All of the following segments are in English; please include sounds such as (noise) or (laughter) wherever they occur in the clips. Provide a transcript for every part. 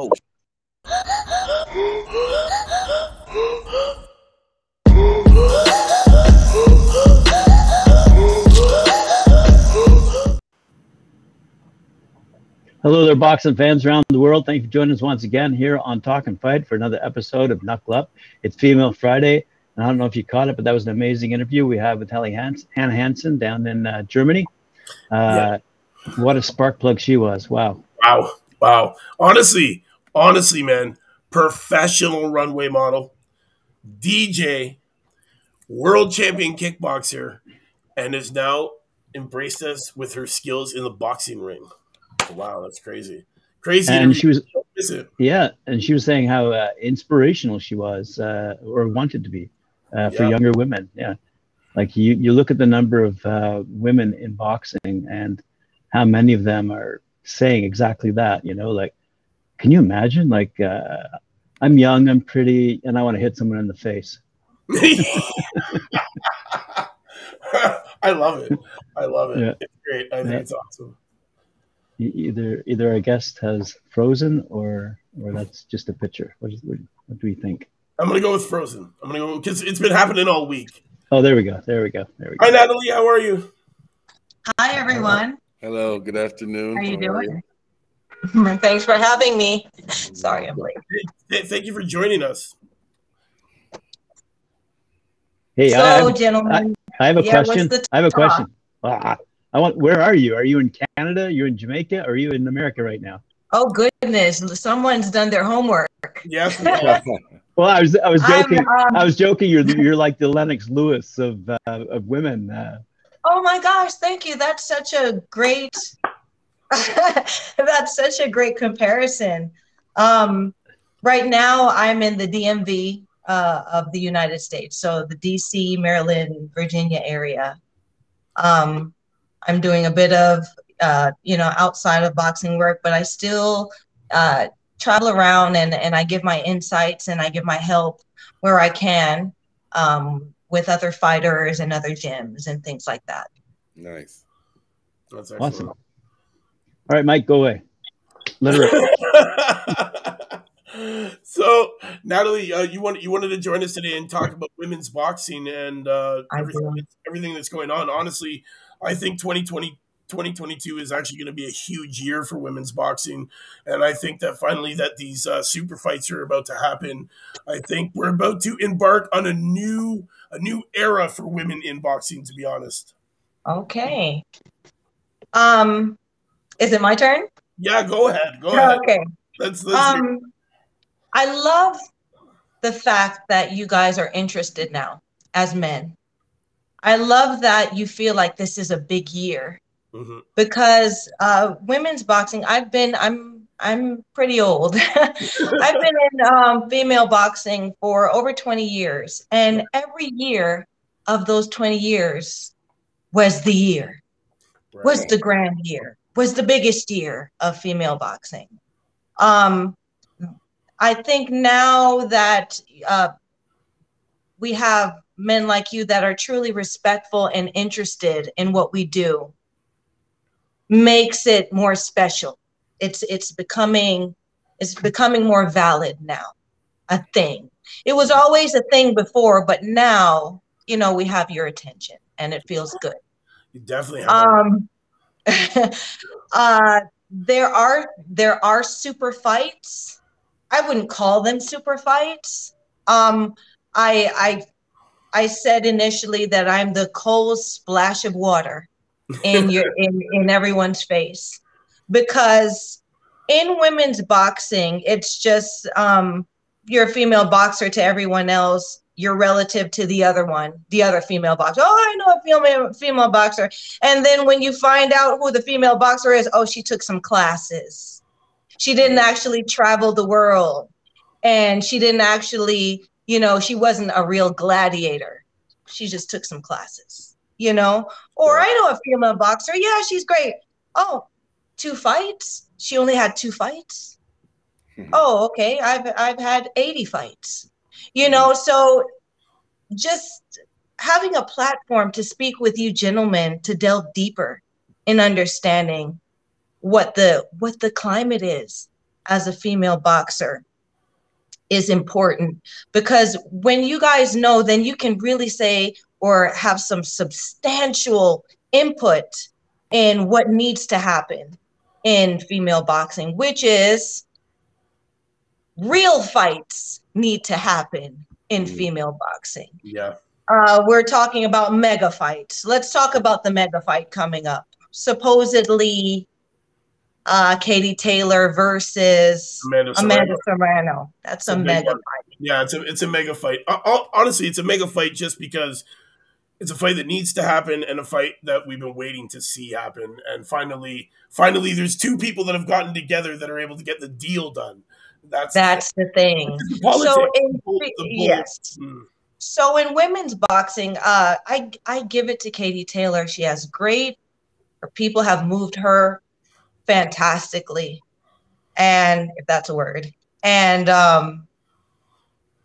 Oh. Hello there, boxing fans around the world. Thank you for joining us once again here on Talk and Fight for another episode of Knuckle Up. It's Female Friday, and I don't know if you caught it, but that was an amazing interview we had with Helly Hans- Hannah Hansen down in uh, Germany. Uh, What a spark plug she was! Wow. Wow. Wow. Honestly, honestly, man, professional runway model, DJ, world champion kickboxer, and has now embraced us with her skills in the boxing ring. Wow, that's crazy. Crazy. And she was, yeah, and she was saying how uh, inspirational she was, uh, or wanted to be, uh, for Yeah. younger women. Yeah, like you, you look at the number of uh, women in boxing and how many of them are saying exactly that. You know, like, can you imagine? Like, uh, I'm young, I'm pretty, and I want to hit someone in the face. (laughs) I love it. I love it. Yeah. It's great. I think Yeah. it's awesome. Either, either our guest has frozen, or, or that's just a picture. What, is, what, what do we think? I'm gonna go with Frozen. I'm gonna go because it's been happening all week. Oh, there we go. There we go. There we go. Hi, Natalie. How are you? Hi, everyone. Hello, good afternoon. How are you How are doing? (laughs) Thanks for having me. Sorry, I'm late. Hey, thank you for joining us. Hey, I, So, have, gentlemen, I have a Yeah, question. I have a question. Ah, I want. Where are you? Are you in Canada? You're in Jamaica? Or are you in America right now? oh goodness, someone's done their homework. Yes. (laughs) Well, I was. I was joking. um, I was joking. You're you're like the Lennox Lewis of uh, of women. Uh, oh my gosh, thank you. That's such a great. (laughs) that's such a great comparison. Um, right now, I'm in the DMV uh, of the United States, so the DC, Maryland, Virginia area. Um, I'm doing a bit of uh, you know outside of boxing work, but I still uh, travel around and and I give my insights and I give my help where I can um, with other fighters and other gyms and things like that. nice. That's awesome. All right, Mike, go away. Literally. (laughs) so, Natalie, uh, you wanted you wanted to join us today and talk about women's boxing and uh, everything, that's- everything that's going on. Honestly, I think 2020, 2022 is actually going to be a huge year for women's boxing, and I think that finally that these uh, super fights are about to happen. I think we're about to embark on a new a new era for women in boxing. To be honest, Okay. Um, is it my turn? yeah, go ahead, go ahead. Okay. Let's let's. Um, I love the fact that you guys are interested now as men. I love that you feel like this is a big year Mhm. because uh, women's boxing. I've been. I'm. I'm pretty old. (laughs) I've been in um, female boxing for over 20 years, and every year of those 20 years was the year. was the grand year, was the biggest year of female boxing. Um, I think now that uh, we have men like you that are truly respectful and interested in what we do, makes it more special. It's it's becoming it's becoming more valid now, a thing. It was always a thing before, but now you know we have your attention, and it feels good. You definitely have. Um, (laughs) uh, there are there are super fights. I wouldn't call them super fights. Um, I I I said initially that I'm the cold splash of water in your (laughs) in in everyone's face because in women's boxing it's just um, you're a female boxer to everyone else you're relative to the other one the other female boxer. Oh i know a female female boxer. And then when you find out who the female boxer is oh she took some classes. She didn't actually travel the world. And she didn't actually you know she wasn't a real gladiator. She just took some classes you know? Or i know a female boxer. Yeah she's great. Oh two fights? She only had two fights? Hmm. Oh okay. I've i've had 80 fights you know so just having a platform to speak with you gentlemen to delve deeper in understanding what the what the climate is as a female boxer is important. Because when you guys know, then you can really say or have some substantial input in what needs to happen in female boxing, which is real fights need to happen in Mm. female boxing. Yeah. Uh, we're talking about mega fights. Let's talk about the mega fight coming up. Supposedly, uh, Katie Taylor versus Amanda Serrano. Amanda Serrano. That's a a mega fight. Yeah, it's a it's a mega fight. Uh, honestly, it's a mega fight just because it's a fight that needs to happen and a fight that we've been waiting to see happen. And finally, finally, there's two people that have gotten together that are able to get the deal done. That's That's the thing. So in, The the yes. Mm, So in women's boxing, uh, I I give it to Katie Taylor. She has great. Her people have moved her fantastically, and if that's a word, and um,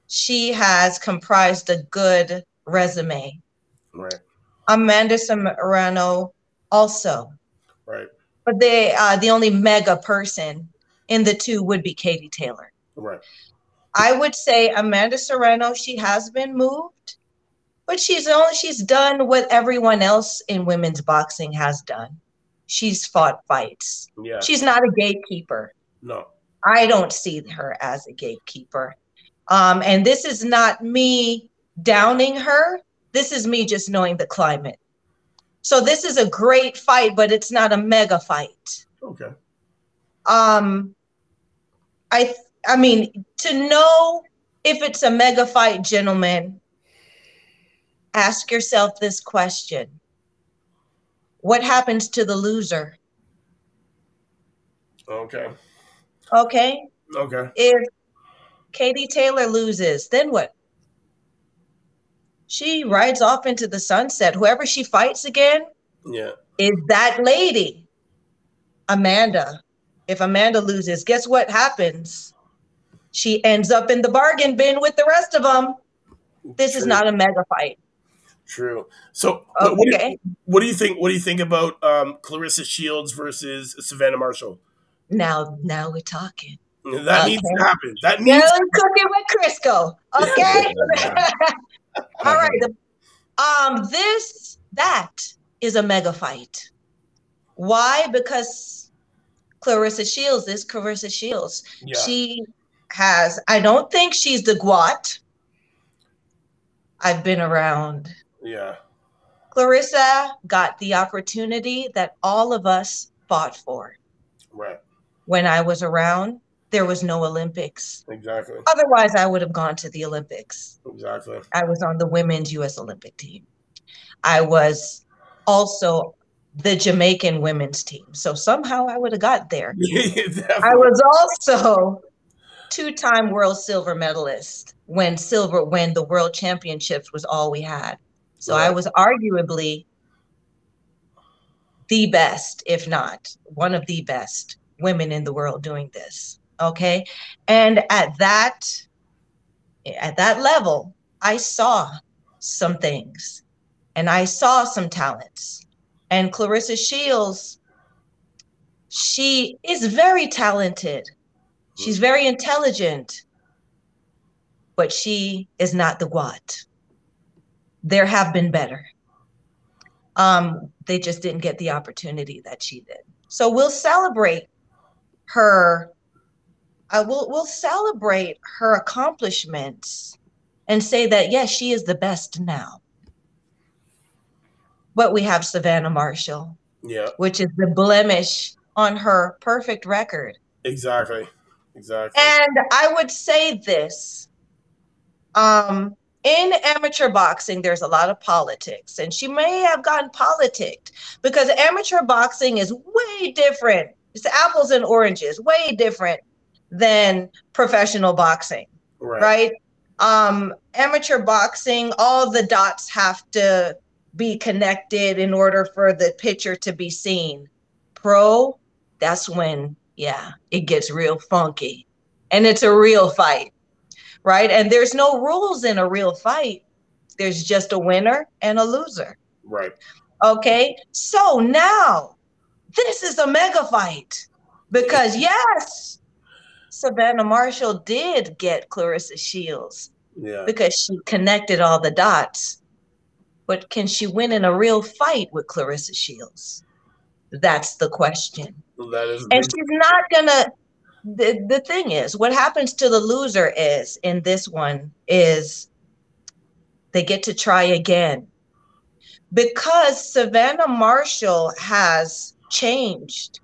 she has comprised a good resume. right, Amanda Serrano also, right, but they uh, the only mega person in the two would be Katie Taylor. right. I would say Amanda Serrano, she has been moved, but she's only she's done what everyone else in women's boxing has done. She's fought fights. Yeah, She's not a gatekeeper. no, I don't see her as a gatekeeper. Um, and this is not me downing her. This is me just knowing the climate. So this is a great fight, but it's not a mega fight. okay, Um, I I mean to know if it's a mega fight, gentlemen. Ask yourself this question: What happens to the loser? okay, Okay, okay. if Katie Taylor loses, then what? She rides off into the sunset. Whoever she fights again Yeah, is that lady, Amanda. If Amanda loses, guess what happens? She ends up in the bargain bin with the rest of them. This is not a mega fight. true. So, what, what do you, Okay. what do you think? What do you think about um, Claressa Shields versus Savannah Marshall? Now, now we're talking. That needs to happen. That needs. we're cooking with Crisco. Okay. (laughs) All right. the- Um, this that is a mega fight. Why? Because Claressa Shields is Claressa Shields. Yeah, She has. I don't think she's the GOAT. I've been around. yeah, Claressa got the opportunity that all of us fought for. right, When I was around, there was no Olympics. exactly, Otherwise, I would have gone to the Olympics. exactly. I was on the women's U.S. Olympic team. I was also the Jamaican women's team. So somehow I would have got there. (laughs) I was also two-time world silver medalist when silver when the world championships was all we had. So I was arguably the best, if not one of the best women in the world doing this. Okay? And at that at that level, I saw some things and I saw some talents. And Claressa Shields, she is very talented. She's very intelligent, but she is not the GOAT. There have been better. Um, they just didn't get the opportunity that she did. So we'll celebrate her. Uh, we'll we'll celebrate her accomplishments and say that yes, she is the best now. But we have Savannah Marshall, yeah, which is the blemish on her perfect record. exactly, exactly. And I would say this. Um, in amateur boxing, there's a lot of politics, and she may have gotten politicked because amateur boxing is way different. It's apples and oranges, way different than professional boxing, right, right? Um, amateur boxing, all the dots have to be connected in order for the picture to be seen. Pro, that's when, yeah, it gets real funky and it's a real fight, right? And there's no rules in a real fight, there's just a winner and a loser. right. Okay, so now this is a mega fight because, yes, Savannah Marshall did get Claressa Shields Yeah. because she connected all the dots. But can she win in a real fight with Claressa Shields? That's the question. That is And she's not gonna. The, the thing is, what happens to the loser is in this one is they get to try again because Savannah Marshall has changed.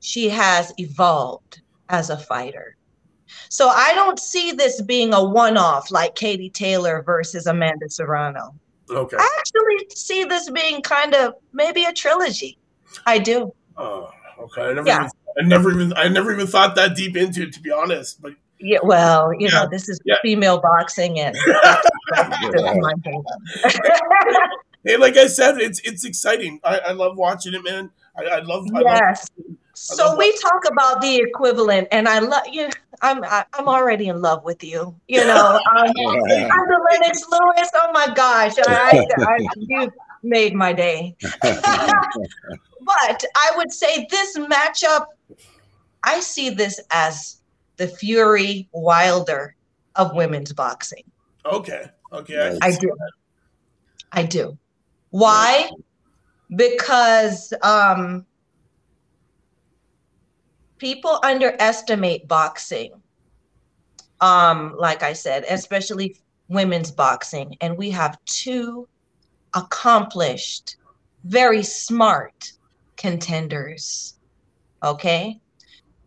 She has evolved as a fighter. So I don't see this being a one-off like Katie Taylor versus Amanda Serrano. Okay. I actually see this being kind of maybe a trilogy. I do. Oh, okay. I never, Yeah. even, I never even, I never even thought that deep into it, to be honest. But Yeah, well, you Yeah, know, this is yeah. female boxing, and that's, that's my thing. hey, like I said, it's it's exciting. I, I love watching it, man. I, I love. I love yes. I So love we talk about the equivalent, and I love you. I'm I, I'm already in love with you. You know, (laughs) um, I'm the Lennox Lewis. Oh my gosh, I, I, you made my day. (laughs) but I would say this matchup, I see this as the Fury Wilder of women's boxing. Okay. Okay. I do. I do. Why? Because um, people underestimate boxing. Um, like I said, especially women's boxing, and we have two accomplished, very smart contenders. Okay.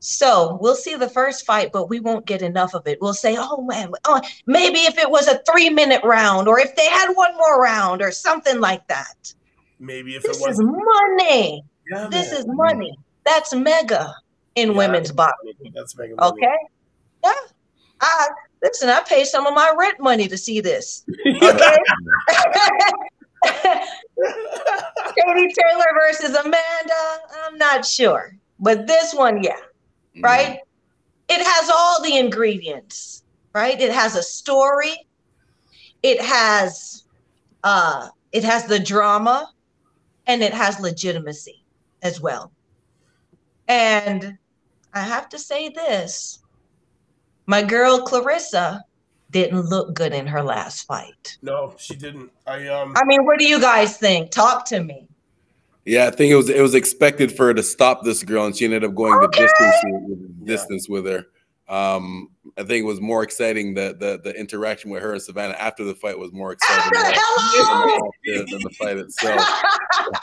So we'll see the first fight, but we won't get enough of it. We'll say, oh man, oh, maybe if it was a three minute round, or if they had one more round, or something like that. Maybe if This it is was. money. Yeah, This man. is money. That's mega in Yeah. women's boxing. That's making money. Okay. Yeah. I listen, I pay some of my rent money to see this. (laughs) Okay. (laughs) (laughs) Katie Taylor versus Amanda. I'm not sure. But this one, yeah. Mm-hmm. right? It has all the ingredients, right? It has a story. It has uh it has the drama and it has legitimacy as well. And I have to say this. My girl Claressa didn't look good in her last fight. no, she didn't. I um. I mean, what do you guys think? Talk to me. Yeah, I think it was it was expected for her to stop this girl, and she ended up going Okay. the distance with, Yeah. distance with her. Um, I think it was more exciting that the the interaction with her and Savannah after the fight was more exciting than, Hello! the, than the fight itself. (laughs)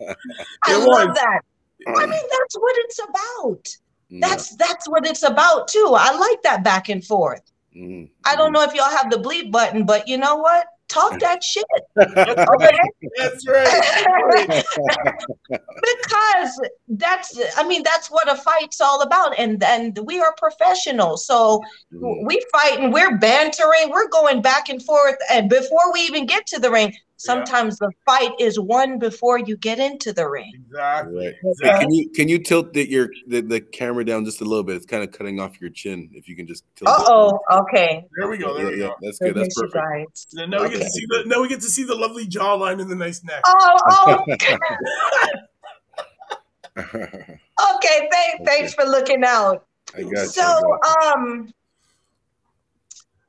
I It love was. that. I mean, that's what it's about. Yeah. That's that's what it's about too. I like that back and forth. Mhm. I don't know if y'all have the bleep button, but you know what? Talk (laughs) that shit, okay? That's right. (laughs) because that's I mean that's what a fight's all about, and and we are professionals, so Mhm. we fight and we're bantering, we're going back and forth, and before we even get to the ring, sometimes the fight is won before you get into the ring. Exactly. Right. Hey, can you can you tilt the, your the, the camera down just a little bit? It's kind of cutting off your chin. If you can just tilt. Uh it. oh, okay. There we go. There Yeah, we yeah, go. that's good. That's perfect. guys. Now now we get to see the now we get to see the lovely jawline and the nice neck. Oh, oh, (laughs) (laughs) okay. Thank, thanks for looking out. I got you. I so got um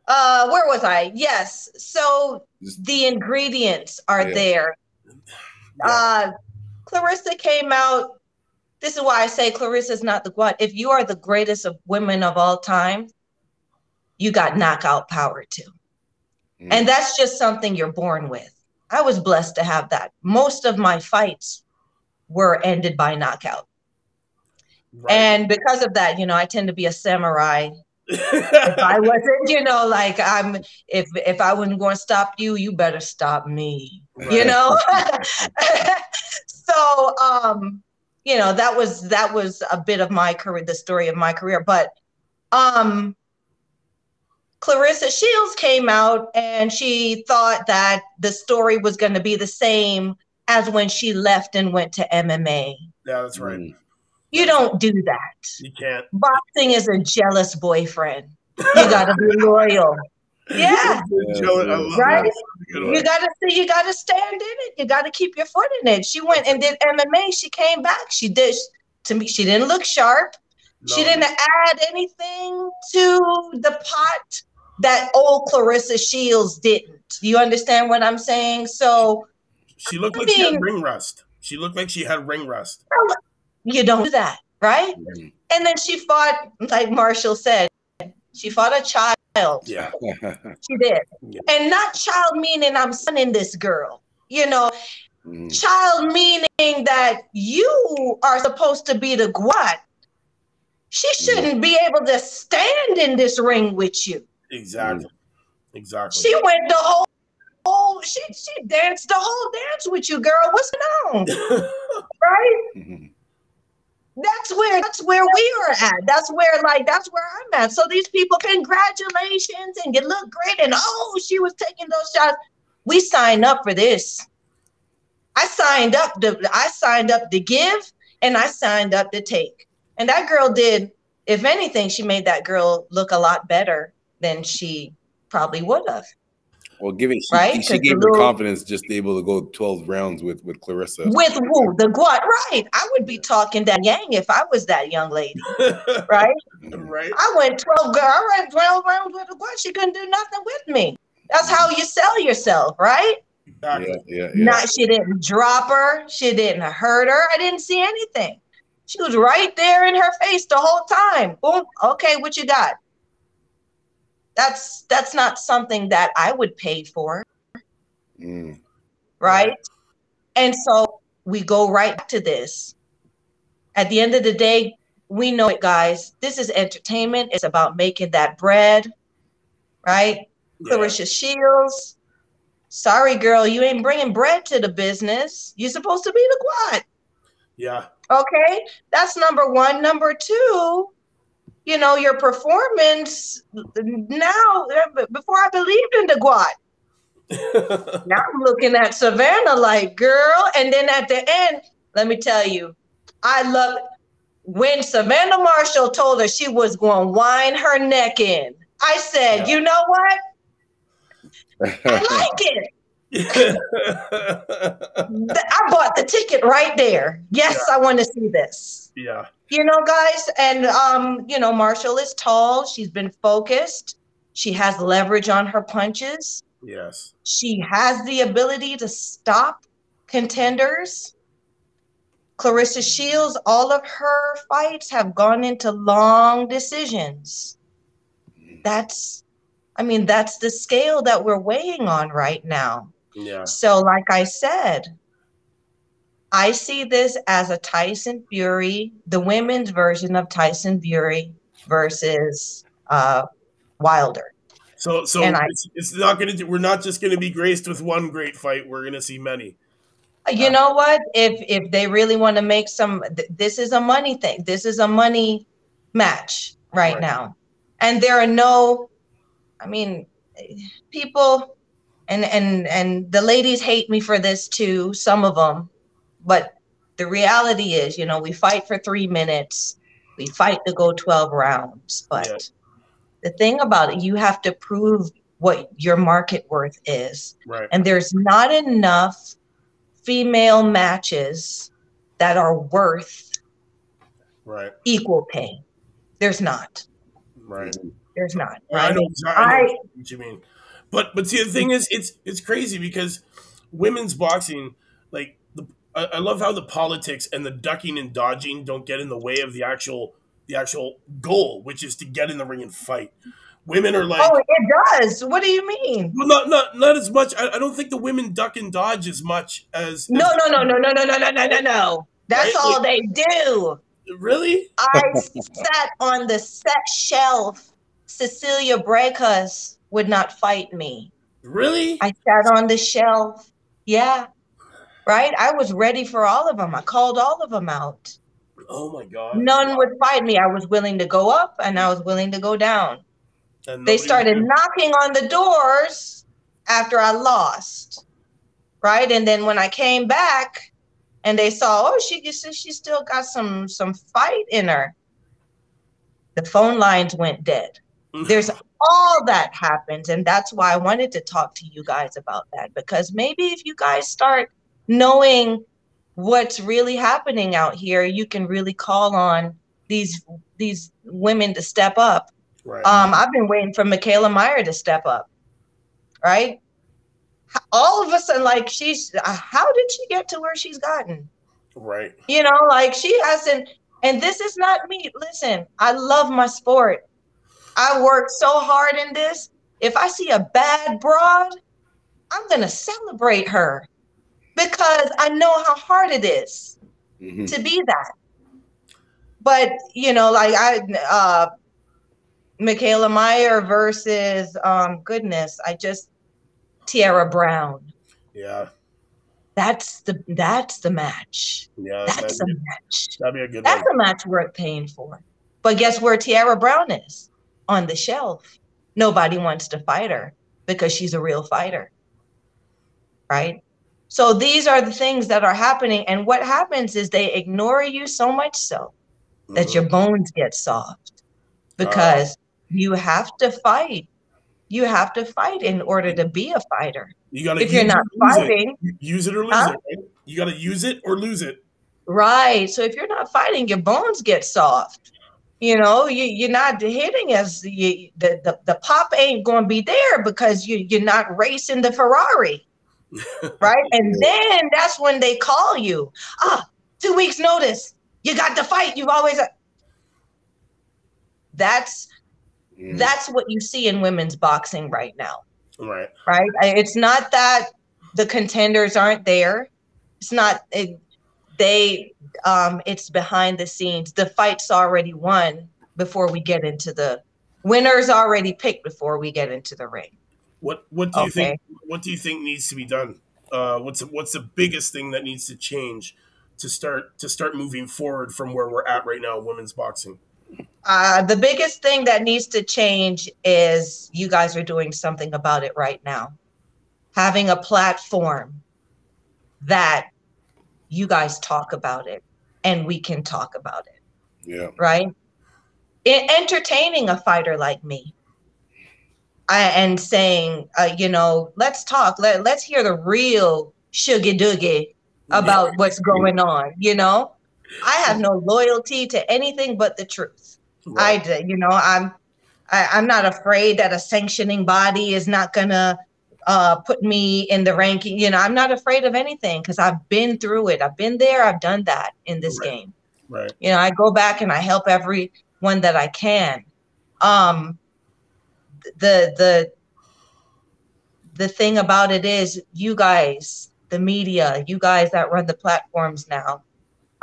uh where was i? Yes. So the ingredients are Yeah. there. Uh claressa came out. This is why i say Claressa is not the what if you are the greatest of women of all time you got knockout power too. Mm, and that's just something you're born with. I was blessed to have that. Most of my fights were ended by knockout. Right. and because of that you know i tend to be a samurai if I (laughs) wasn't, you know, like I'm if if I wasn't going to stop you, you better stop me. You know? (laughs) so um, you know, that was that was a bit of my career, the story of my career. But um Claressa Shields came out and she thought that the story was going to be the same as when she left and went to MMA. yeah, that's right. You don't do that. You can't. Boxing is a jealous boyfriend. You gotta be loyal. (laughs) Yeah, love Right? that. Good one. you gotta see, you gotta stand in it. You gotta keep your foot in it. She went and did MMA. She came back. She did to me. She didn't look sharp. She didn't add anything to the pot that old Claressa Shields didn't. Do You understand what I'm saying? So She looked I like she had ring rust. She looked like she had ring rust. Oh, you don't do that, right? Mhm. And then she fought, like Marshall said, she fought a child. Yeah. (laughs) She did. Yeah. And not child meaning I'm sonning this girl. You know, Mhm. child meaning that you are supposed to be the GOAT. She shouldn't be able to stand in this ring with you. Exactly. Exactly. She went the whole, whole she she danced the whole dance with you, girl. What's going on? (laughs) Right? Mhm. That's where that's where we are at. That's where like that's where I'm at. So these people, congratulations, and you look great. And oh, she was taking those shots. We signed up for this. I signed up to I signed up to give and I signed up to take. And that girl did, if anything, she made that girl look a lot better than she probably would have. Well, giving she, Right? she 'Cause gave the her confidence just to be able to go 12 rounds with with Claressa. With who? The GOAT, right. I would be talking that yang if I was that young lady, (laughs) right? Right? I went 12 girl, I ran 12 rounds with the GOAT. She couldn't do nothing with me. That's how you sell yourself, right? Exactly. Yeah, yeah, yeah. Not she didn't drop her, she didn't hurt her. I didn't see anything. She was right there in her face the whole time. Boom. Okay, what you got? That's that's not something that I would pay for, Mm. right? And so we go right to this. At the end of the day, we know it, guys. This is entertainment. It's about making that bread, right? Yeah. Claressa Shields. Sorry, girl, you ain't bringing bread to the business. You're supposed to be the quad. Yeah. Okay, that's number one. Number two, you know, your performance now, before I believed in the quad, (laughs) now I'm looking at Savannah like, girl. And then at the end, let me tell you, I love when Savannah Marshall told her she was going to wind her neck in. I said, Yeah. you know what? I (laughs) like it. (laughs) I bought the ticket right there. Yes, I want to see this. yeah. You know, guys, and um, you know, Marshall is tall. She's been focused. She has leverage on her punches. Yes. She has the ability to stop contenders. Claressa Shields, all of her fights have gone into long decisions. That's, I mean, that's the scale that we're weighing on right now. Yeah. So, like I said, I see this as a Tyson Fury, the women's version of Tyson Fury versus uh, Wilder. So so I- it's, it's not gonna we're not just gonna be graced with one great fight. We're gonna see many. You know what? If if they really want to make some, th- this is a money thing. This is a money match right, Right. now, and there are no. I mean, people, and and and the ladies hate me for this too. Some of them, but the reality is, you know, we fight for three minutes. We fight to go twelve rounds, but Yeah. the thing about it, you have to prove what your market worth is Right. and there's not enough female matches that are worth Right. equal pay. There's not. Right. There's not. I Right? know, I know I- what you mean. But but see the thing is it's it's crazy because women's boxing, like I, I love how the politics and the ducking and dodging don't get in the way of the actual the actual goal, which is to get in the ring and fight. Women are like Oh, it does. What do you mean? well, not not not as much. I, I don't think the women duck and dodge as much as No, as- no, no, no, no, no, no, no, no, no, no. That's Right? all they do. Really? I sat on the set shelf. Cecilia Braekhus would not fight me. Really? I sat on the shelf. Yeah. Right? I was ready for all of them. I called all of them out. Oh my god! None would fight me. I was willing to go up and I was willing to go down. They started knocking on the doors after I lost. Right? And then when I came back and they saw, oh, she she she still got some some fight in her. The phone lines went dead. (laughs) There's all that happens and that's why I wanted to talk to you guys about that because maybe if you guys start knowing what's really happening out here, you can really call on these these women to step up. Right. Um, I've been waiting for Mikaela Mayer to step up, right? All of a sudden, like she's, uh, how did she get to where she's gotten? right. You know, like she hasn't, and this is not me. Listen, I love my sport. I work so hard in this. If I see a bad broad, I'm gonna celebrate her because I know how hard it is Mhm. to be that. But you know, like I uh Mikaela Mayer versus um goodness, I just Tiara Brown. Yeah. That's the that's the match. Yeah. That's a be, match. that'd be a good That's one. a match worth paying for. But guess where Tiara Brown is? On the shelf. Nobody wants to fight her because she's a real fighter. Right? So these are the things that are happening. And what happens is they ignore you so much so that Mhm. your bones get soft because you have to fight. You have to fight in order to be a fighter. You gotta If you're not lose it. fighting, Use it or lose Huh? it. Right? You gotta use it or lose it. Right. So if you're not fighting, your bones get soft. You know, you, you're not hitting as you, the, the the pop ain't going to be there because you you're not racing the Ferrari, right? (laughs) And then that's when they call you. Ah, two weeks notice. You got the fight. You've always. That's Mhm. that's what you see in women's boxing right now Right. right? It's not that the contenders aren't there. It's not it, they. Um, it's behind the scenes. The fight's already won before we get into the winners already picked before we get into the ring. What What do you think? What do you think needs to be done? Uh, what's What's the biggest thing that needs to change to start to start moving forward from where we're at right now, in women's boxing? Uh, the biggest thing that needs to change is you guys are doing something about it right now. Having a platform that you guys talk about it and we can talk about it. Yeah. right? En- entertaining a fighter like me, I, and saying, uh, you know, let's talk. Let let's hear the real sugar doogie about what's going on. You know, I have no loyalty to anything but the truth. I, Right. d- you know, I'm, I, I'm not afraid that a sanctioning body is not gonna uh, put me in the ranking. You know, I'm not afraid of anything because I've been through it. I've been there. I've done that in this Right. game right. you know i go back and i help everyone that i can um the the the thing about it is you guys the media you guys that run the platforms now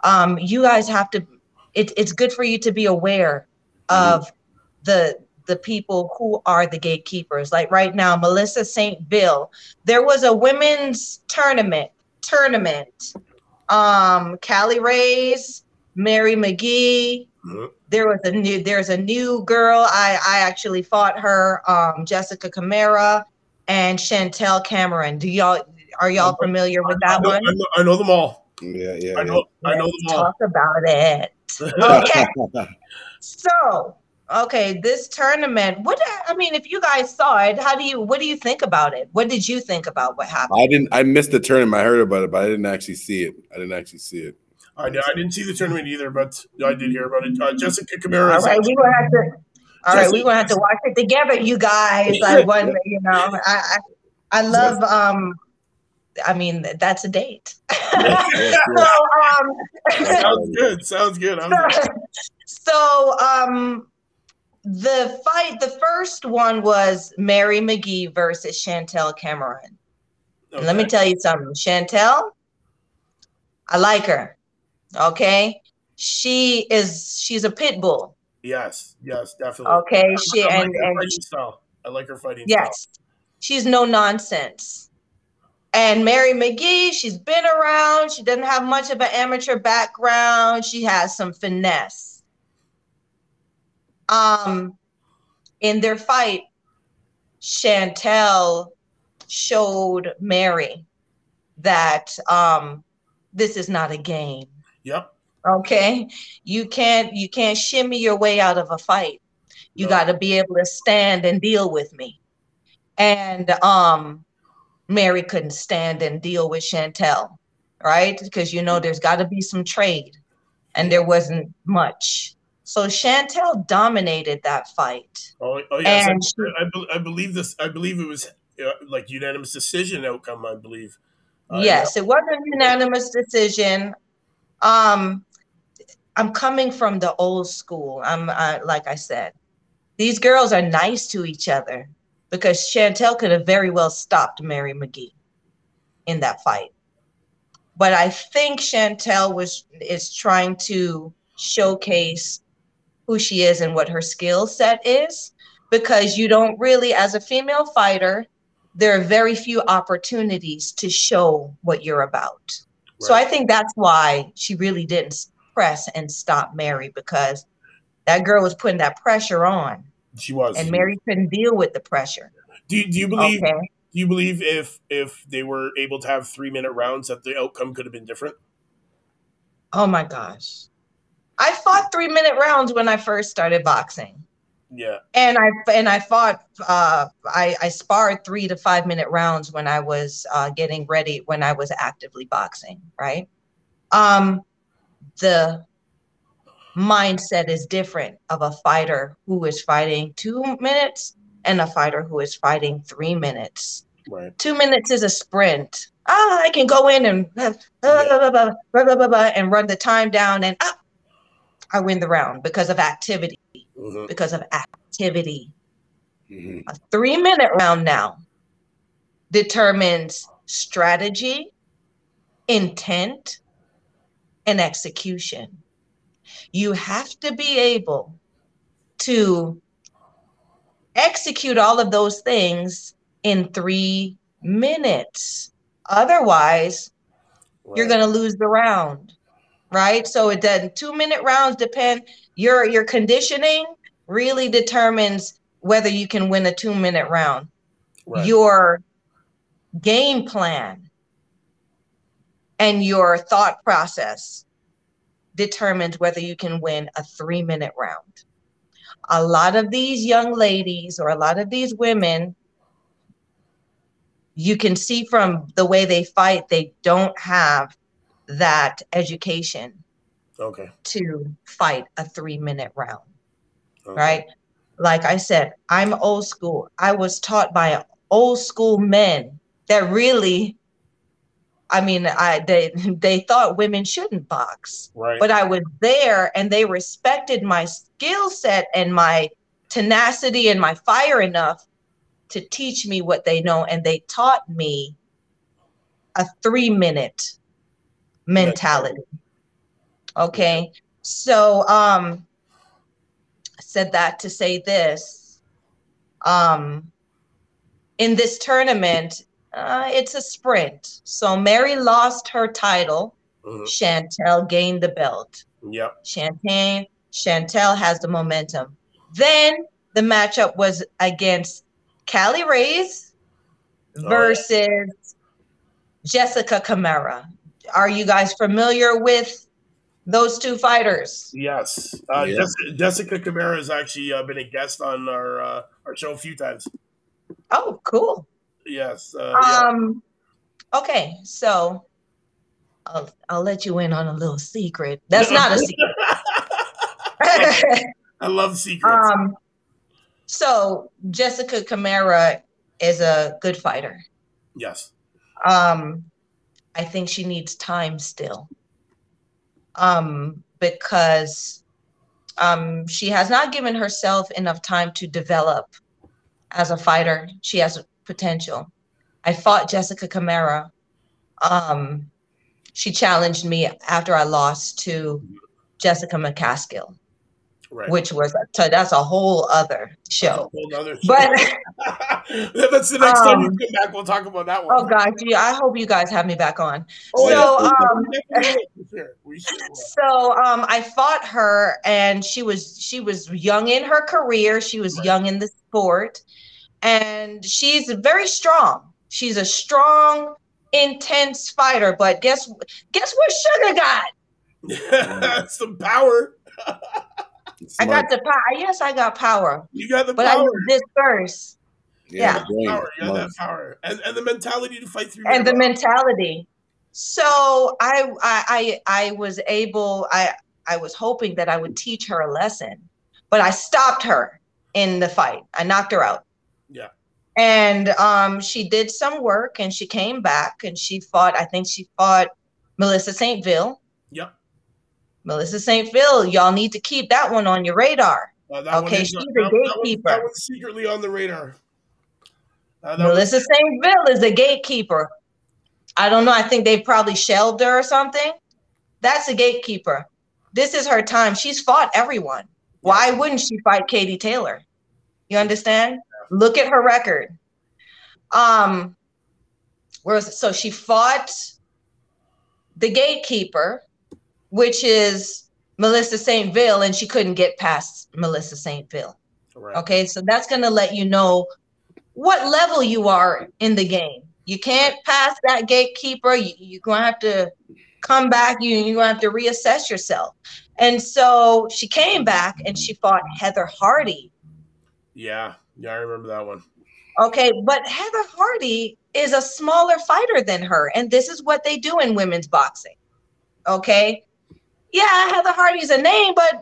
um you guys have to it, it's good for you to be aware of the the people who are the gatekeepers. Like right now Melissa St. Vil there was a women's tournament tournament um Kali Reis mary mcgee There was a new there's a new girl i i actually fought her um jessica camara and chantelle cameron do y'all are y'all familiar with I that know, one I know, I know them all. Yeah. Yeah. I know. I know them all. talk about it okay so okay this tournament what i mean if you guys saw it how do you what do you think about it what did you think about what happened I didn't. I missed the tournament. I heard about it, but I didn't actually see it. I didn't actually see it. I, I didn't see the tournament either, but I did hear about it. Uh, Jessica Camara. all right we're gonna have to all right we're gonna have to watch it together you guys one you know i i, I love um i mean that's a date Yes, so yes. um Sounds good. Sounds good. I'm, (laughs) so um the fight the first one was mary mcgee versus chantelle cameron And let me tell you something chantelle i like her okay she is she's a pit bull Yes. Yes. Definitely. okay she I like and and style. I like her fighting style. yes she's no nonsense and mary mcgee she's been around she doesn't have much of an amateur background she has some finesse um in their fight chantelle showed mary that um this is not a game Yep. okay you can't you can't shimmy your way out of a fight you No. got to be able to stand and deal with me and um mary couldn't stand and deal with chantelle right because you know there's got to be some trade and there wasn't much So Chantelle dominated that fight. Oh, oh yes, And I, I, be- I believe this. I believe it was uh, like unanimous decision outcome. I believe. Uh, yes, it was a unanimous decision. Um, I'm coming from the old school. I'm like I said, these girls are nice to each other because Chantelle could have very well stopped Mary McGee in that fight. But I think Chantelle was is trying to showcase who she is and what her skill set is because you don't really as a female fighter there are very few opportunities to show what you're about. So I think that's why she really didn't press and stop Mary because that girl was putting that pressure on she was. and Mary couldn't deal with the pressure. do you, do you believe? Okay. Do you believe if if they were able to have three minute rounds that the outcome could have been different? Oh my gosh. I fought three minute rounds when I first started boxing. Yeah. And I and I fought. Uh, I I sparred three to five minute rounds when I was uh, getting ready when I was actively boxing. Right. Um, the mindset is different of a fighter who is fighting two minutes and a fighter who is fighting three minutes. Right. Two minutes is a sprint. Ah, I can go in and uh, (laughs) yeah. blah, blah, blah, and run the time down and up. I win the round because of activity, Mhm. because of activity. Mhm. A three minute round now determines strategy, intent, and execution. You have to be able to execute all of those things in three minutes. Otherwise, you're going to lose the round right? So it does two minute rounds depend your your conditioning really determines whether you can win a two minute round. Right. your game plan and your thought process determines whether you can win a three minute round. A lot of these young ladies or a lot of these women you can see from the way they fight they don't have that education okay. to fight a three minute round okay. right like i said i'm old school i was taught by old school men that really i mean i they (laughs) they thought women shouldn't box Right. but i was there and they respected my skill set and my tenacity and my fire enough to teach me what they know and they taught me a 3 minute mentality okay so um I said that to say this um in this tournament uh, it's a sprint so mary lost her title Mhm. chantelle gained the belt Yep. Champagne, Chantelle has the momentum. Then the matchup was against Kali yeah. versus Jessica Camara. Are you guys familiar with those two fighters? Yes. Uh, Yeah. Jessica, Jessica Camara has actually uh, been a guest on our uh, our show a few times. Oh, cool. Yes. Uh, yeah. Um, okay, so I'll I'll let you in on a little secret. That's not a secret. (laughs) I love secrets. um, so Jessica Camara is a good fighter. yes. um i think she needs time still. Um because um she has not given herself enough time to develop as a fighter. She has potential. I fought jessica camara. Um she challenged me after i lost to jessica mccaskill Right. which was so that's a whole other show Whole nother show. but (laughs) that's the next time you Um, come back. We'll talk about that one. oh gosh yeah, i hope you guys have me back on Oh, so, yeah. um, We definitely will, for sure. We sure will. (laughs) So um, I fought her, and she was she was young in her career. She was Right. young in the sport, and she's very strong. She's a strong, intense fighter. But guess guess what Sugar got? (laughs) Some power. I Smart. got the power. Yes, I got power, You got the power. but I power. need this first yeah. the power. You got that power. And, and the mentality to fight through and the that. mentality. So I I I, I was able. I I was hoping that I would teach her a lesson, but I stopped her in the fight. I knocked her out. Yeah. And um, she did some work and she came back and she fought, I think she fought Melissa St. Melissa St. Vil, y'all need to keep that one on your radar. Uh, that Okay, she's a that- that one's- gatekeeper. That one's secretly on the radar. Uh, was- Melissa St. Vil is a gatekeeper. I don't know. I think they probably shelved her or something. That's a gatekeeper. This is her time. She's fought everyone. Why wouldn't she fight Katie Taylor? You understand? Look at her record. Um, where was it? So she fought the gatekeeper, which is Melissa St. Vil, and she couldn't get past Melissa St. Vil. right. Okay, so that's going to let you know what level you are in the game. You can't pass that gatekeeper. You, you're going to have to come back. You, you're going to have to reassess yourself. And so she came back and she fought Heather Hardy. Yeah. Yeah, I remember that one. Okay, but Heather Hardy is a smaller fighter than her. And this is what they do in women's boxing. Okay. Yeah, Heather Hardy's a name, but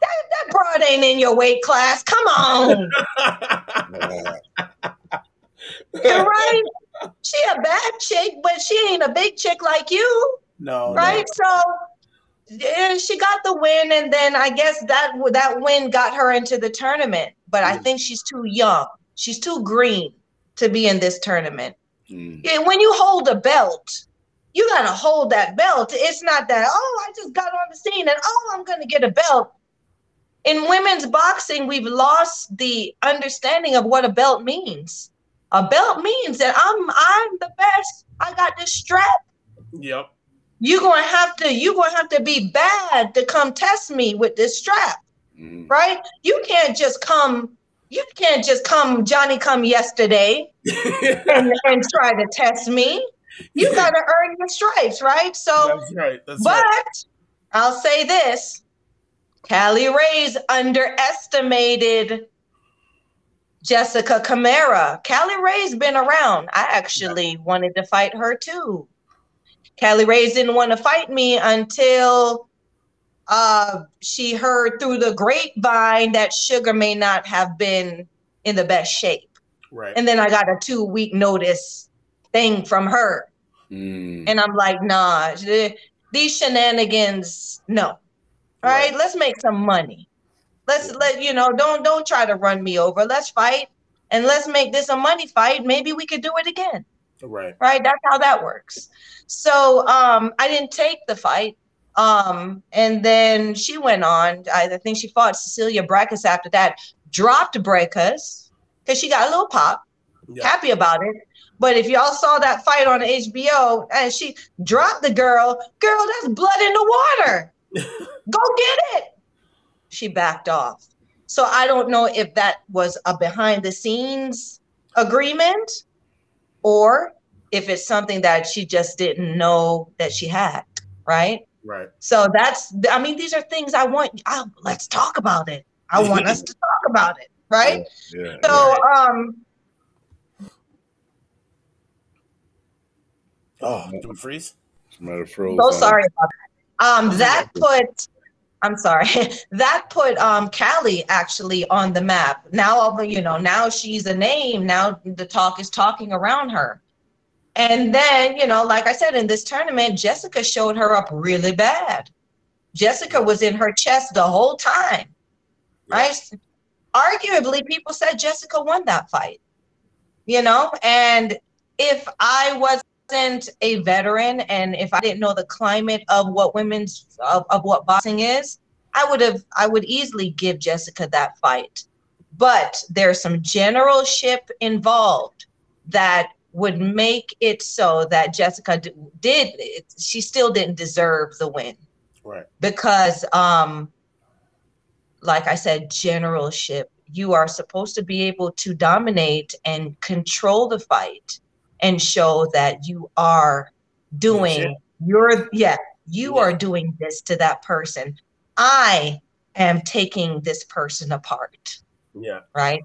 that, that broad ain't in your weight class. Come on. (laughs) Right. She a bad chick, but she ain't a big chick like you, no. no. right? So yeah, she got the win, and then I guess that that win got her into the tournament. But I Mm. think she's too young. She's too green to be in this tournament. Mm. Yeah, when you hold a belt, you gotta hold that belt. It's not that oh, I just got on the scene and oh, I'm gonna get a belt. In women's boxing, we've lost the understanding of what a belt means. A belt means that I'm I'm the best. I got this strap. Yep. You're gonna have to you're gonna have to be bad to come test me with this strap, Mm. right? You can't just come. You can't just come Johnny come yesterday (laughs) and, and try to test me. You got to earn your stripes, right? So, That's right. That's but right. I'll say this Kali Reis underestimated Jessica Camara. Kali Reis been around. I actually wanted to fight her too. Kali Reis didn't want to fight me until uh, she heard through the grapevine that Sugar may not have been in the best shape. Right. And then I got a two week notice thing from her. Mm. And I'm like, nah, these shenanigans, no. All right, Right. let's make some money. Let's let you know, don't don't try to run me over. Let's fight and let's make this a money fight. Maybe we could do it again. right. Right? That's how that works. So um I didn't take the fight. Um, and then she went on. I, I think she fought Cecilia Braekhus after that, dropped Braekhus because she got a little pop Yeah. happy about it. But if y'all saw that fight on HBO and she dropped the girl, girl, that's blood in the water. (laughs) Go get it. She backed off. So I don't know if that was a behind the scenes agreement or if it's something that she just didn't know that she had, right? Right. So that's I mean these are things I want I, let's talk about it. I want us (laughs) to talk about it, right? Yeah. So um Oh, do we freeze? Might have froze so sorry about that. Um, that put, I'm sorry, (laughs) that put um Kali actually on the map. Now, although you know, now she's a name. Now the talk is talking around her. And then, you know, like I said, in this tournament, Jessica showed her up really bad. Jessica was in her chest the whole time, right? Arguably, people said Jessica won that fight, you know? And if I wasn't a veteran and if I didn't know the climate of what women's, of, of what boxing is, I would have, I would easily give Jessica that fight. But there's some generalship involved that would make it so that Jessica d- did she still didn't deserve the win Right. because um like I said generalship you are supposed to be able to dominate and control the fight and show that you are doing your yeah you Yeah. are doing this to that person I am taking this person apart Yeah. right?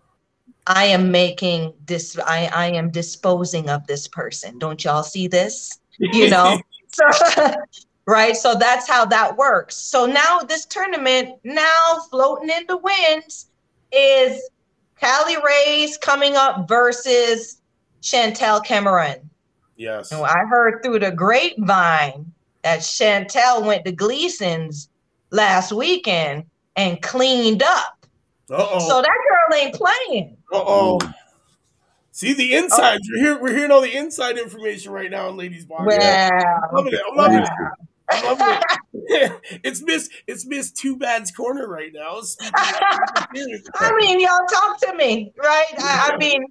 I am making this, I, I am disposing of this person. Don't y'all see this? You know? (laughs) (laughs) right? So that's how that works. So now this tournament, now floating in the winds, is Kali Reis coming up versus Chantelle Cameron. Yes. And I heard through the grapevine that Chantelle went to Gleason's last weekend and cleaned up. Uh-oh. So that girl ain't playing. Uh-oh. See the insides. We're here. We're hearing all the inside information right now on Ladies Box. Well, I'm loving it. I'm loving wow. it. I'm loving it. (laughs) it's Miss. It's Miss Too Bad's corner right now. (laughs) I mean, y'all talk to me, right? I, I mean,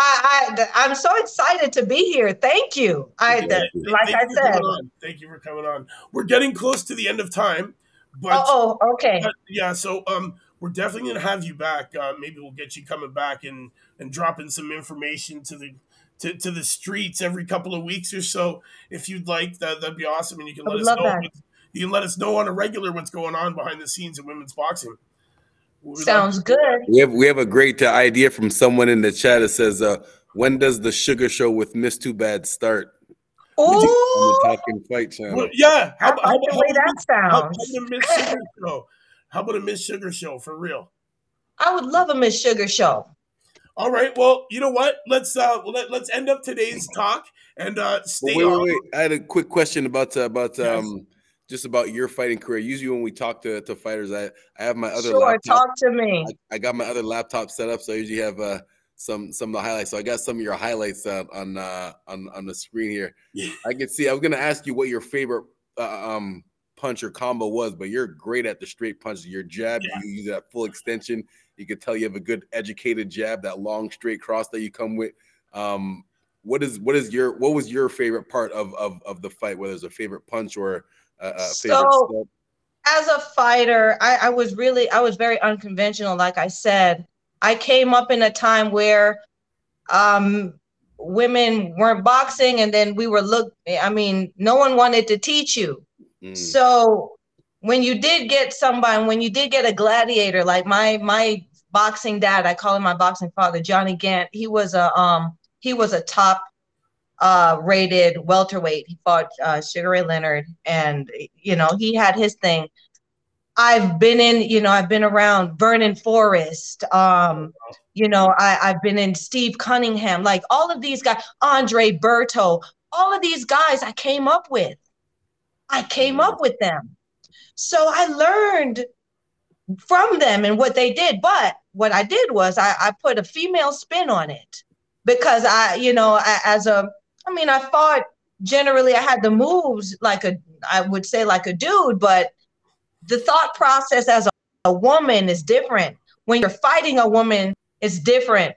I, I I'm so excited to be here. Thank you. I Thank like you I for said. coming on. Thank you for coming on. We're getting close to the end of time, but Oh, okay. But, yeah, so um, we're definitely gonna have you back. Uh, maybe we'll get you coming back and and dropping some information to the to, to the streets every couple of weeks or so. If you'd like, that that'd be awesome, and you can let us know. You can let us know on a regular what's going on behind the scenes in women's boxing. We'd love Sounds to good. We have we have a great uh, idea from someone in the chat that says, uh, "When does the sugar show with Miss Too Bad start?" On the Ooh, Talking Fight channel. Well, yeah, I how, like how, the how, way about that how, how sounds. about a Miss Sugar show? How about a Miss Sugar show for real? I would love a Miss Sugar show. All right. Well, you know what? Let's uh let, let's end up today's talk and uh stay Well, wait, on. wait, wait. I had a quick question about uh, about Yes. Just about your fighting career. Usually, when we talk to, to fighters, I I have my other Sure, laptop. talk to me. I, I got my other laptop set up, so I usually have uh some some of the highlights. So I got some of your highlights uh, on uh on on the screen here. Yeah. I can see. I was gonna ask you what your favorite uh, um punch or combo was, but you're great at the straight punches. Your jab, Yeah. you use that full extension. You can tell you have a good educated jab, that long straight cross that you come with. Um, what is what is your what was your favorite part of of, of the fight? Whether it's a favorite punch or a, a favorite So- as a fighter, I, I was really, I was very unconventional. Like I said, I came up in a time where um, women weren't boxing, and then we were looked. I mean, no one wanted to teach you. Mm. So when you did get somebody, when you did get a gladiator, like my my boxing dad, I call him my boxing father, Johnny Gant. He was a um he was a top uh rated welterweight. He fought uh, Sugar Ray Leonard, and you know he had his thing. I've been in, you know, I've been around Vernon Forrest. Um, you know, I, I've been in Steve Cunningham, like all of these guys, Andre Berto, all of these guys I came up with. I came up with them. So I learned from them and what they did. But what I did was I, I put a female spin on it because I, you know, I, as a, I mean, I fought generally, I had the moves like a, I would say like a dude, but the thought process as a, a woman is different. When you're fighting a woman, it's different.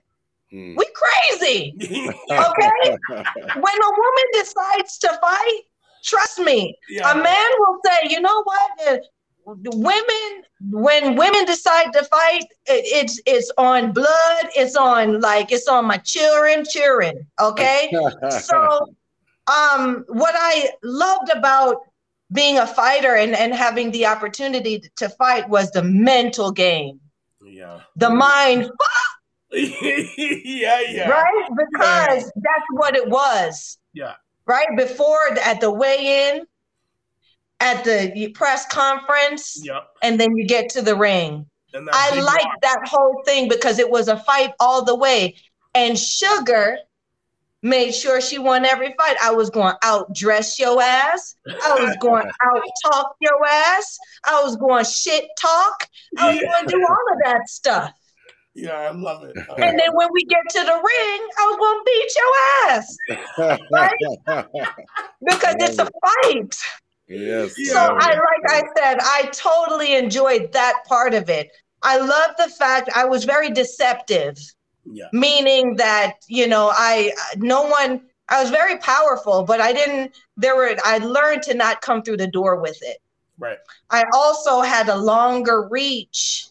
Mm. We crazy. (laughs) Okay. When a woman decides to fight, trust me, yeah. a man will say, you know what? Women, when women decide to fight, it, it's it's on blood. It's on like it's on my children, children. Okay. (laughs) so, um, what I loved about being a fighter and and having the opportunity to fight was the mental game, yeah. the mind, (laughs) yeah, yeah. right? Because that's what it was. Yeah. Right before at the weigh-in, at the press conference, Yep. and then you get to the ring. I big liked rock. that whole thing because it was a fight all the way. And Sugar made sure she won every fight. I was going out dress your ass. I was (laughs) going out talk your ass. I was going shit talk. I was going to do all of that stuff. Yeah, I love it. (laughs) And then when we get to the ring, I was going to beat your ass (laughs) Right? because it's a fight. Yes. Yeah. So I like I said, I totally enjoyed that part of it. I love the fact I was very deceptive, yeah. meaning that, you know, I no one I was very powerful, but I didn't there were I learned to not come through the door with it. Right. I also had a longer reach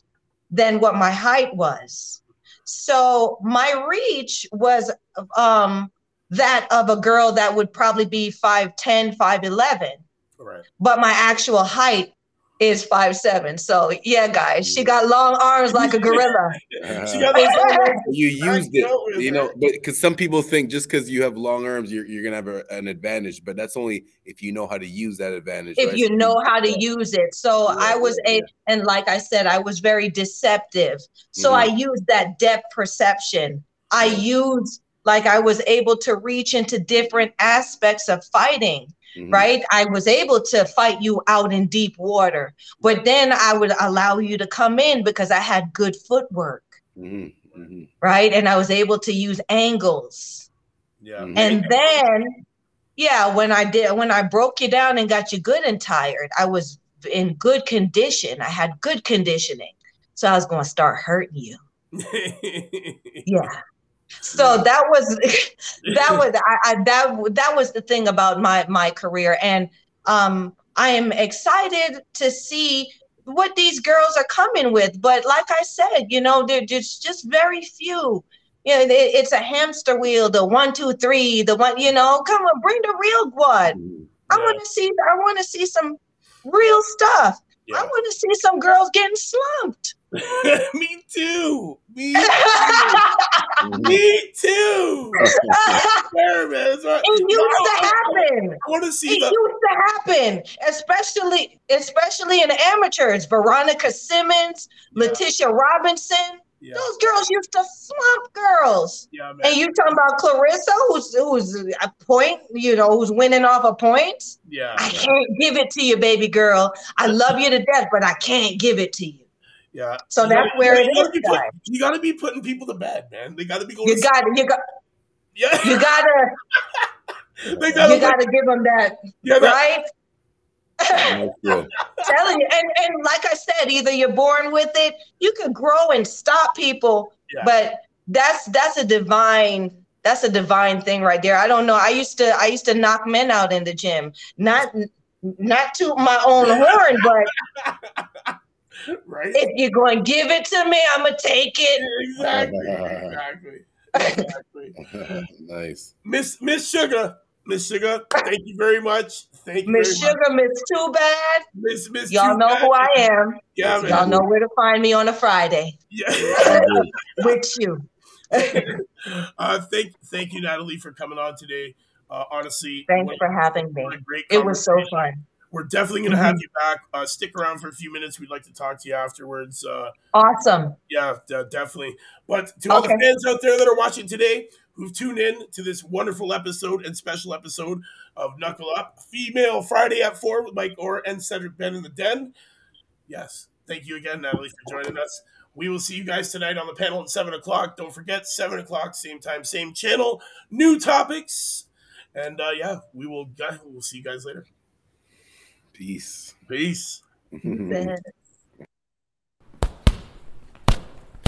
than what my height was. So my reach was um that of a girl that would probably be 5'10, 5'11 Right. but my actual height is five seven. So yeah, guys, she got long arms like a gorilla. (laughs) she got those long arms. you used it, you know, but because some people think just because you have long arms, you're, you're gonna have a, an advantage, but that's only if you know how to use that advantage. if right? you know how to use it. So Yeah, I was yeah, a, and like I said, I was very deceptive. So Mhm. I used that depth perception. I used like I was able to reach into different aspects of fighting, Mhm. right? I was able to fight you out in deep water, but then I would allow you to come in because I had good footwork, Mhm. Mhm. right? And I was able to use angles. Yeah. Mhm. And then, yeah, when I did, when I broke you down and got you good and tired, I was in good condition. I had good conditioning. So I was going to start hurting you. (laughs) Yeah. So that was, (laughs) that was, I, I, that, that was the thing about my, my career. And um, I am excited to see what these girls are coming with. But like I said, you know, they're just, just very few. You know, it, it's a hamster wheel, the one, two, three, the one, you know, come on, bring the real blood. Mhm. I want to see, I want to see some real stuff. I want to see some girls getting slumped. (laughs) Me too. Me too. Me too. Fair, man. That's right. It used to happen. I want to see It the. used to happen, especially especially in amateurs. Veronica Simmons, Yeah, Letitia Robinson, yeah, those girls used to slump girls. yeah, man. And you talking about Claressa, who's who's a point, you know, who's winning off of points. yeah, I can't give it to you, baby girl. I love you to death, but I can't give it to you. yeah. So You that's gotta- where you it gotta is, put- You got to be putting people to bed, man. They got to be going. You got to you got Yeah, you gotta (laughs) they got you gotta give them that Yeah, that, right. That's good. (laughs) telling you, and and like I said, either you're born with it, you could grow and stop people, Yeah. but that's that's a divine that's a divine thing right there. I don't know. I used to I used to knock men out in the gym, not not to my own horn, but (laughs) right. if you're going to give it to me, I'm gonna take it. Exactly. (laughs) Exactly. Exactly. (laughs) nice. Miss Miss Sugar, Miss Sugar, thank you very much. Thank you Miss. Sugar, Miss Too Bad. Miss Miss. Y'all know Bad. who I am. Yeah, man. Y'all know where to find me on a Friday Yeah. (laughs) with you. (laughs) uh, thank thank you, Natalie, for coming on today. Uh, honestly, Thanks for having me. great It was so fun. We're definitely going to have you back. Uh, stick around for a few minutes. We'd like to talk to you afterwards. Uh, Awesome. yeah, de- definitely. But to all the fans out there that are watching today, who've tuned in to this wonderful episode and special episode of Knuckle Up, Female Friday at four with Mike Orr and Cedric Ben in the Den. Yes, thank you again, Natalie, for joining us. We will see you guys tonight on the panel at seven o'clock. Don't forget, seven o'clock, same time, same channel, new topics, and uh, yeah, we will. We'll see you guys later. Peace. Peace. Bad.